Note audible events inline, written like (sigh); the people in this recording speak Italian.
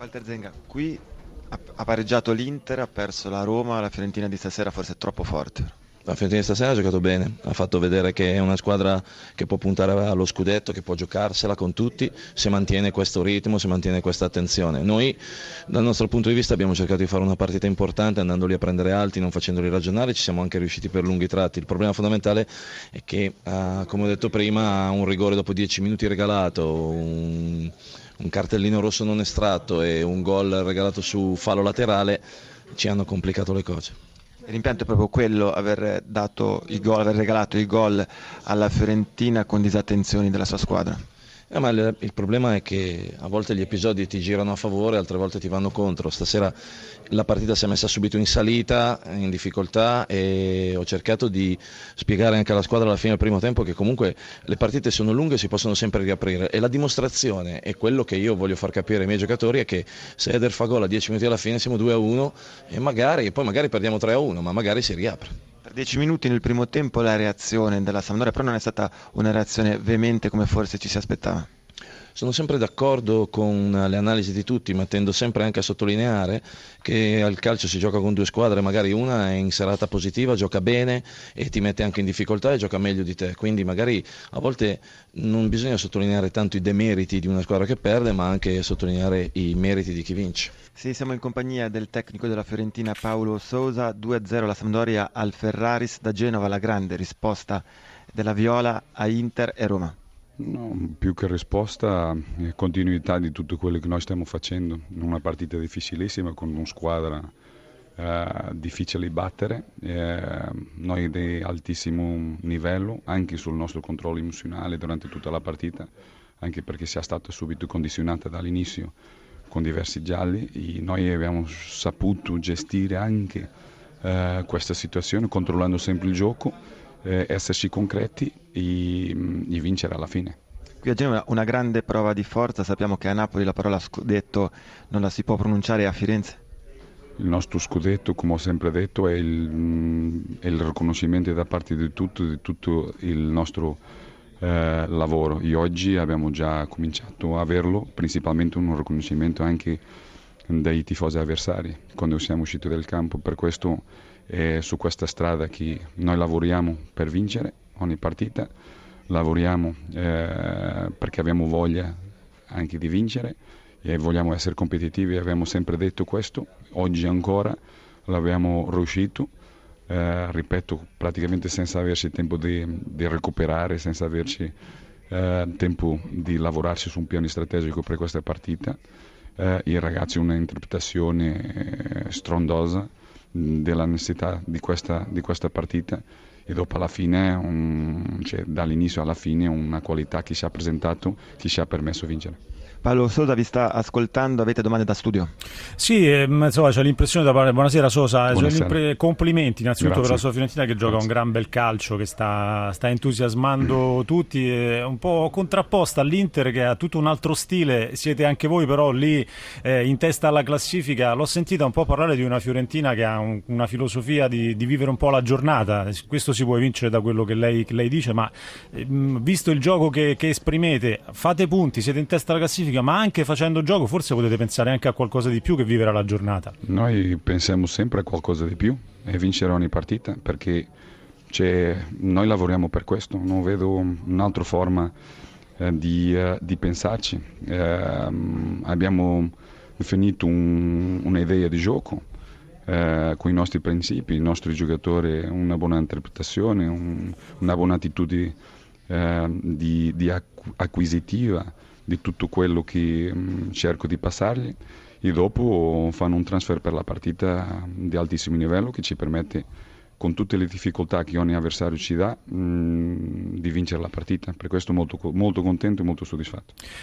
Walter Zenga, qui ha pareggiato l'Inter, ha perso la Roma, la Fiorentina di stasera forse è troppo forte. La Fiorentina stasera ha giocato bene, ha fatto vedere che è una squadra che può puntare allo scudetto, che può giocarsela con tutti, se mantiene questo ritmo, se mantiene questa attenzione. Noi dal nostro punto di vista abbiamo cercato di fare una partita importante andandoli a prendere alti, non facendoli ragionare, ci siamo anche riusciti per lunghi tratti. Il problema fondamentale è che, uh, come ho detto prima, un rigore dopo 10 minuti regalato, un, un cartellino rosso non estratto e un gol regalato su fallo laterale ci hanno complicato le cose. L'impianto è proprio quello, aver, dato il gol, aver regalato il gol alla Fiorentina con disattenzioni della sua squadra. Eh, ma il, il, problema è che a volte gli episodi ti girano a favore, altre volte ti vanno contro. Stasera la partita si è messa subito in salita, in difficoltà e ho cercato di spiegare anche alla squadra alla fine del primo tempo che comunque le partite sono lunghe e si possono sempre riaprire. E la dimostrazione e quello che io voglio far capire ai miei giocatori è che se Eder fa gol a 10 minuti alla fine siamo 2 a 1 e magari, poi magari perdiamo 3 a 1, ma magari si riapre. Per dieci minuti nel primo tempo la reazione della Sampdoria, però non è stata una reazione veemente come forse ci si aspettava. Sono sempre d'accordo con le analisi di tutti, ma tendo sempre anche a sottolineare che al calcio si gioca con due squadre, magari una è in serata positiva, gioca bene e ti mette anche in difficoltà e gioca meglio di te, quindi magari a volte non bisogna sottolineare tanto i demeriti di una squadra che perde, ma anche sottolineare i meriti di chi vince. Sì, siamo in compagnia del tecnico della Fiorentina Paolo Sousa, 2-0 la Sampdoria al Ferraris da Genova, la grande risposta della Viola a Inter e Roma. No, più che risposta, è continuità di tutto quello che noi stiamo facendo. Una partita difficilissima con una squadra eh, difficile da battere, eh, noi di altissimo livello, anche sul nostro controllo emozionale durante tutta la partita, anche perché sia stata subito condizionata dall'inizio con diversi gialli. E noi abbiamo saputo gestire anche eh, questa situazione controllando sempre il gioco, eh, esserci concreti e, mm, e, vincere alla fine. Qui a Genova una grande prova di forza, sappiamo che a Napoli la parola scudetto non la si può pronunciare a Firenze. Il nostro scudetto, come ho sempre detto, è il, mm, è il riconoscimento da parte di, tutto, di tutto il nostro eh, lavoro e oggi abbiamo già cominciato a averlo, principalmente un riconoscimento anche dai tifosi avversari quando siamo usciti dal campo, per questo è su questa strada che noi lavoriamo per vincere ogni partita, lavoriamo eh, perché abbiamo voglia anche di vincere e vogliamo essere competitivi, abbiamo sempre detto questo, oggi ancora l'abbiamo riuscito eh, ripeto, praticamente senza averci tempo di, di recuperare, senza averci eh, tempo di lavorarci su un piano strategico per questa partita. Eh, I ragazzi hanno un'interpretazione eh, strondosa della necessità di questa, di questa partita e dopo alla fine, un, cioè, dall'inizio alla fine, una qualità che ci ha presentato, che ci ha permesso di vincere. Paolo Sosa vi sta ascoltando, avete domande da studio? Sì, eh, insomma c'è l'impressione da parlare. Buonasera Sosa, Buonasera. complimenti innanzitutto Grazie. per la sua Fiorentina che gioca Grazie. un gran bel calcio, che sta, sta entusiasmando (clears throat) tutti, è un po' contrapposta all'Inter che ha tutto un altro stile, siete anche voi però lì eh, in testa alla classifica, l'ho sentita un po' parlare di una Fiorentina che ha un, una filosofia di, di, vivere un po' la giornata, questo si può vincere da quello che lei, che lei dice, ma eh, visto il gioco che, che esprimete, fate punti, siete in testa alla classifica, classifica, ma anche facendo gioco forse potete pensare anche a qualcosa di più che vivere la giornata. Noi pensiamo sempre a qualcosa di più e vincere ogni partita perché noi lavoriamo per questo, non vedo un'altra forma eh, di, eh, di, pensarci. Eh, abbiamo definito un, un'idea di gioco eh, con i nostri principi, i nostri giocatori, una buona interpretazione, un, una buona attitudine eh, di, di acquisitiva di tutto quello che mm, cerco di passargli. E dopo fanno un transfer per la partita di altissimo livello che ci permette con tutte le difficoltà che ogni avversario ci dà mh, mm, di vincere la partita. Per questo molto, molto contento e molto soddisfatto